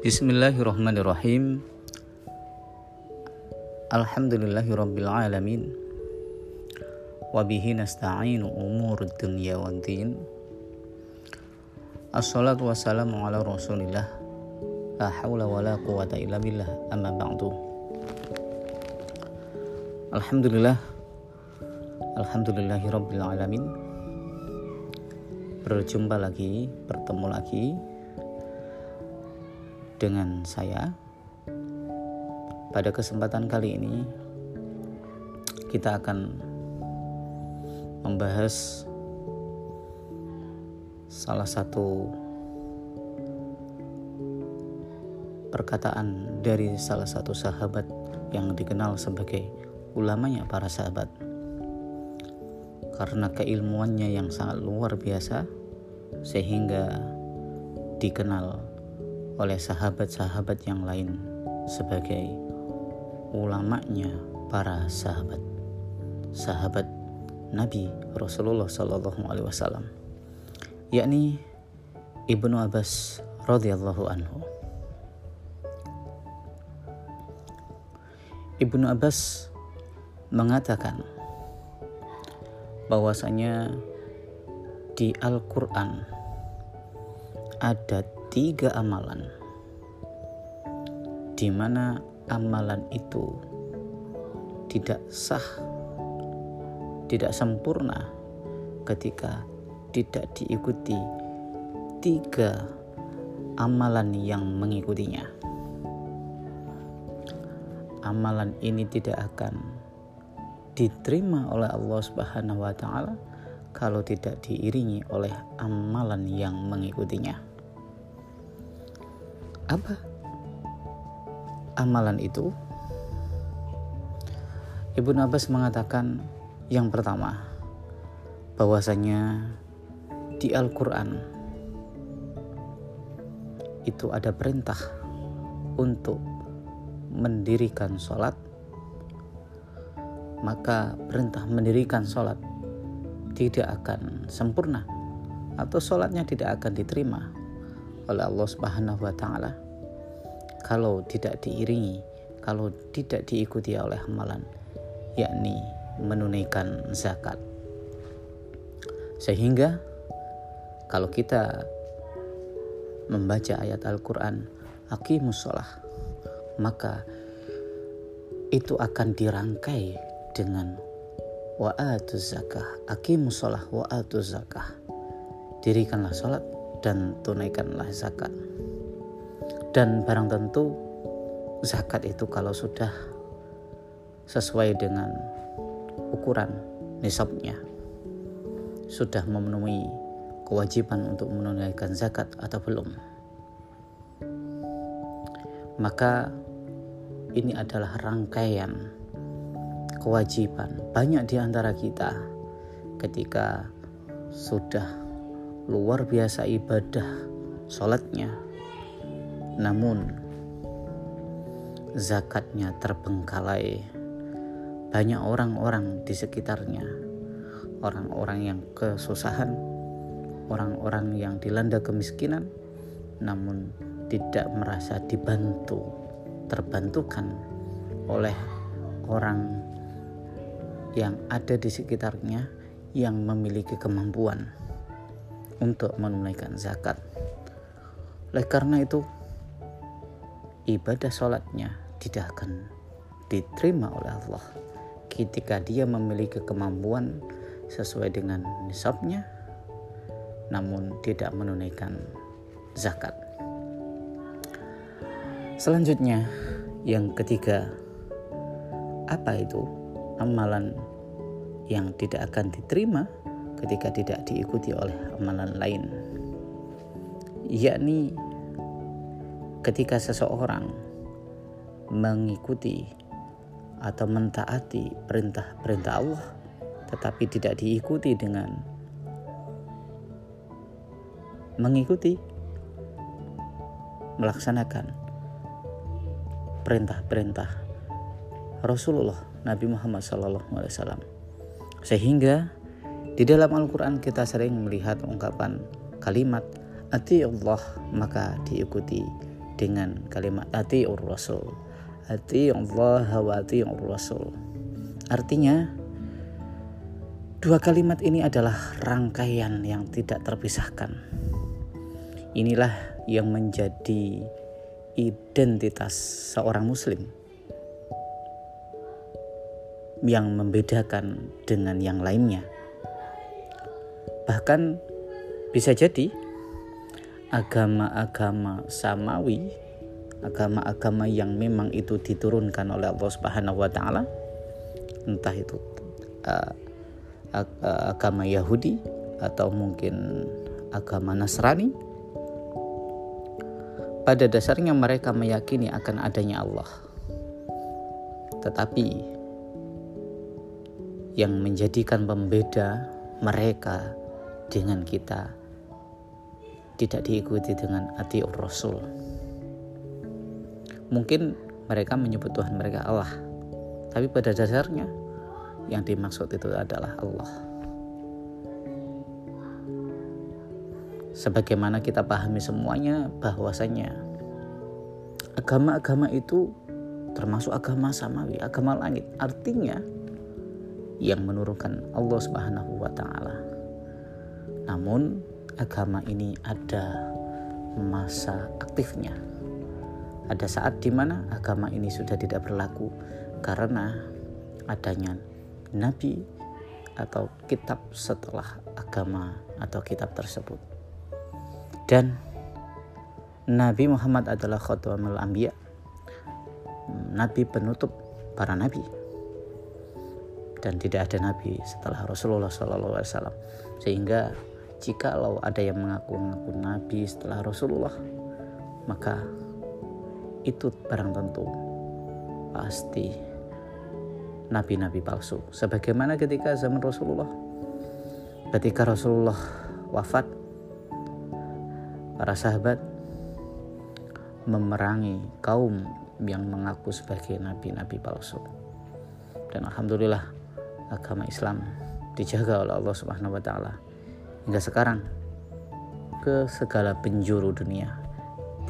Bismillahirrahmanirrahim. Alhamdulillahirrabbilalamin Wabihi nasta'inu umur dunya wa din. Assalatu wassalamu ala rasulillah. La hawla wa la quwata illa billah. Amma ba'du. Alhamdulillah. Alhamdulillahirrabbilalamin Berjumpa lagi, bertemu lagi dengan saya. Pada kesempatan kali ini, kita akan membahas salah satu perkataan dari salah satu sahabat yang dikenal sebagai ulamanya para sahabat. Karena keilmuannya yang sangat luar biasa, sehingga dikenal oleh sahabat-sahabat yang lain sebagai ulamanya para sahabat. Sahabat Nabi Rasulullah Sallallahu Alaihi Wasallam yakni Ibnu Abbas radhiyallahu anhu. Ibnu Abbas mengatakan bahwasanya di Al-Quran ada tiga amalan. Di mana amalan itu tidak sah tidak sempurna ketika tidak diikuti tiga amalan yang mengikutinya. Amalan ini tidak akan diterima oleh Allah Subhanahu wa taala kalau tidak diiringi oleh amalan yang mengikutinya apa amalan itu? Ibnu Abbas mengatakan yang pertama bahwasanya di Al-Qur'an itu ada perintah untuk mendirikan sholat maka perintah mendirikan sholat tidak akan sempurna atau sholatnya tidak akan diterima oleh Allah Subhanahu wa taala. Kalau tidak diiringi, kalau tidak diikuti oleh amalan yakni menunaikan zakat. Sehingga kalau kita membaca ayat Al-Qur'an aqimus shalah maka itu akan dirangkai dengan wa zakah aqimus shalah wa zakah. Dirikanlah salat dan tunaikanlah zakat. Dan barang tentu zakat itu kalau sudah sesuai dengan ukuran nisabnya sudah memenuhi kewajiban untuk menunaikan zakat atau belum maka ini adalah rangkaian kewajiban banyak di antara kita ketika sudah luar biasa ibadah sholatnya. Namun zakatnya terbengkalai. Banyak orang-orang di sekitarnya. Orang-orang yang kesusahan. Orang-orang yang dilanda kemiskinan. Namun tidak merasa dibantu terbantukan oleh orang yang ada di sekitarnya yang memiliki kemampuan untuk menunaikan zakat. Oleh karena itu, ibadah sholatnya tidak akan diterima oleh Allah ketika dia memiliki kemampuan sesuai dengan nisabnya namun tidak menunaikan zakat. Selanjutnya, yang ketiga, apa itu amalan yang tidak akan diterima ketika tidak diikuti oleh amalan lain. Yakni ketika seseorang mengikuti atau mentaati perintah-perintah Allah tetapi tidak diikuti dengan mengikuti melaksanakan perintah-perintah Rasulullah Nabi Muhammad SAW sehingga di dalam Al-Quran kita sering melihat ungkapan kalimat Ati Allah maka diikuti dengan kalimat atiur rasul ati Allah wa atiur rasul artinya dua kalimat ini adalah rangkaian yang tidak terpisahkan inilah yang menjadi identitas seorang muslim yang membedakan dengan yang lainnya. Bahkan bisa jadi agama-agama samawi, agama-agama yang memang itu diturunkan oleh Allah Subhanahu wa taala, entah itu uh, agama Yahudi atau mungkin agama Nasrani, pada dasarnya mereka meyakini akan adanya Allah. Tetapi yang menjadikan pembeda mereka dengan kita tidak diikuti dengan hati Rasul. Mungkin mereka menyebut Tuhan mereka Allah, tapi pada dasarnya yang dimaksud itu adalah Allah. Sebagaimana kita pahami semuanya bahwasanya agama-agama itu termasuk agama samawi, agama langit. Artinya yang menurunkan Allah Subhanahu wa taala. Namun agama ini ada masa aktifnya. Ada saat di mana agama ini sudah tidak berlaku karena adanya nabi atau kitab setelah agama atau kitab tersebut. Dan Nabi Muhammad adalah khatamul anbiya. Nabi penutup para nabi dan tidak ada nabi setelah Rasulullah SAW sehingga jikalau ada yang mengaku-ngaku nabi setelah Rasulullah maka itu barang tentu. Pasti nabi-nabi palsu. Sebagaimana ketika zaman Rasulullah ketika Rasulullah wafat para sahabat memerangi kaum yang mengaku sebagai nabi-nabi palsu. Dan alhamdulillah agama Islam dijaga oleh Allah Subhanahu wa taala hingga sekarang ke segala penjuru dunia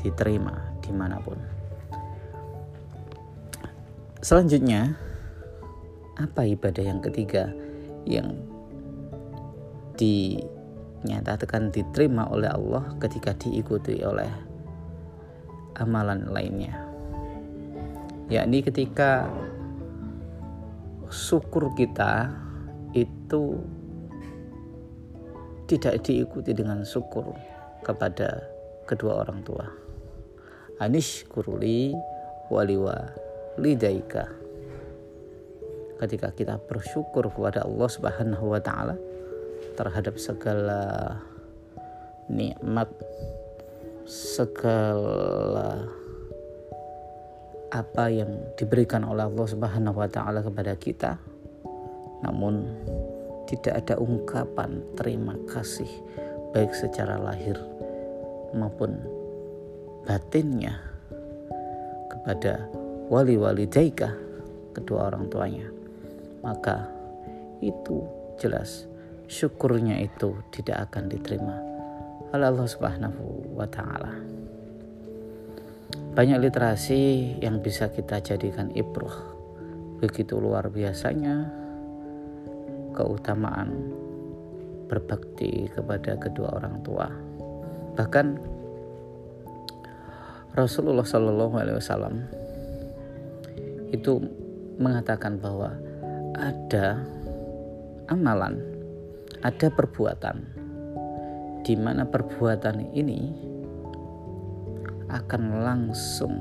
diterima di mana pun. Selanjutnya, apa ibadah yang ketiga yang dinyatakan diterima oleh Allah ketika diikuti oleh amalan lainnya? Yakni ketika syukur kita itu tidak diikuti dengan syukur kepada kedua orang tua. Anish kuruli waliwa lidaika. Ketika kita bersyukur kepada Allah Subhanahu wa taala terhadap segala nikmat segala apa yang diberikan oleh Allah Subhanahu wa taala kepada kita namun tidak ada ungkapan terima kasih baik secara lahir maupun batinnya kepada wali-wali daika kedua orang tuanya. Maka itu jelas syukurnya itu tidak akan diterima oleh Allah Subhanahu wa taala. Banyak literasi yang bisa kita jadikan ibroh. Begitu luar biasanya keutamaan berbakti kepada kedua orang tua. Bahkan Rasulullah Shallallahu Alaihi Wasallam itu mengatakan bahwa ada amalan, ada perbuatan, di mana perbuatan ini akan langsung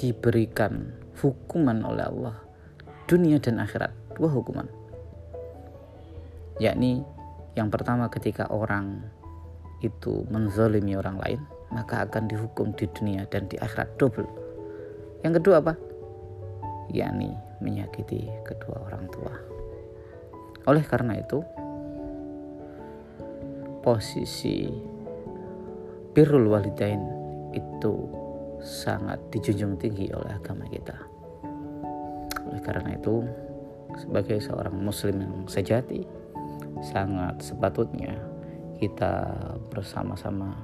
diberikan hukuman oleh Allah dunia dan akhirat dua hukuman. Yakni yang pertama ketika orang itu menzolimi orang lain maka akan dihukum di dunia dan di akhirat double. Yang kedua apa? Yakni menyakiti kedua orang tua. Oleh karena itu posisi birrul walidain itu sangat dijunjung tinggi oleh agama kita. Oleh karena itu, sebagai seorang muslim yang sejati, sangat sepatutnya kita bersama-sama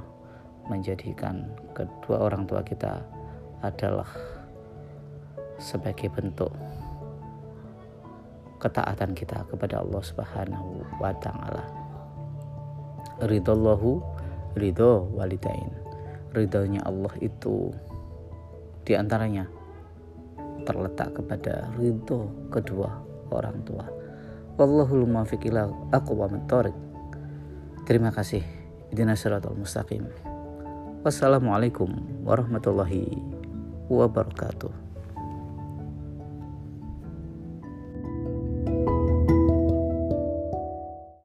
menjadikan kedua orang tua kita adalah sebagai bentuk ketaatan kita kepada Allah Subhanahu wa taala. Ridallahu ridho walidain. Ridhonya Allah itu di antaranya terletak kepada ridho kedua orang tua. Wallahul muwaffiq ila aqwamit Terima kasih. Idina siratal mustaqim. Wassalamualaikum warahmatullahi wabarakatuh.